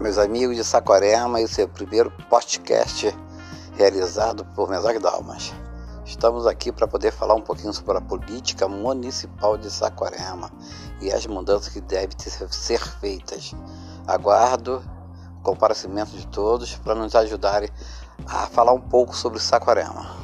meus amigos de Saquarema, esse é o primeiro podcast realizado por Mesogue Dalmas. Estamos aqui para poder falar um pouquinho sobre a política municipal de Saquarema e as mudanças que devem ser feitas. Aguardo o comparecimento de todos para nos ajudarem a falar um pouco sobre Saquarema.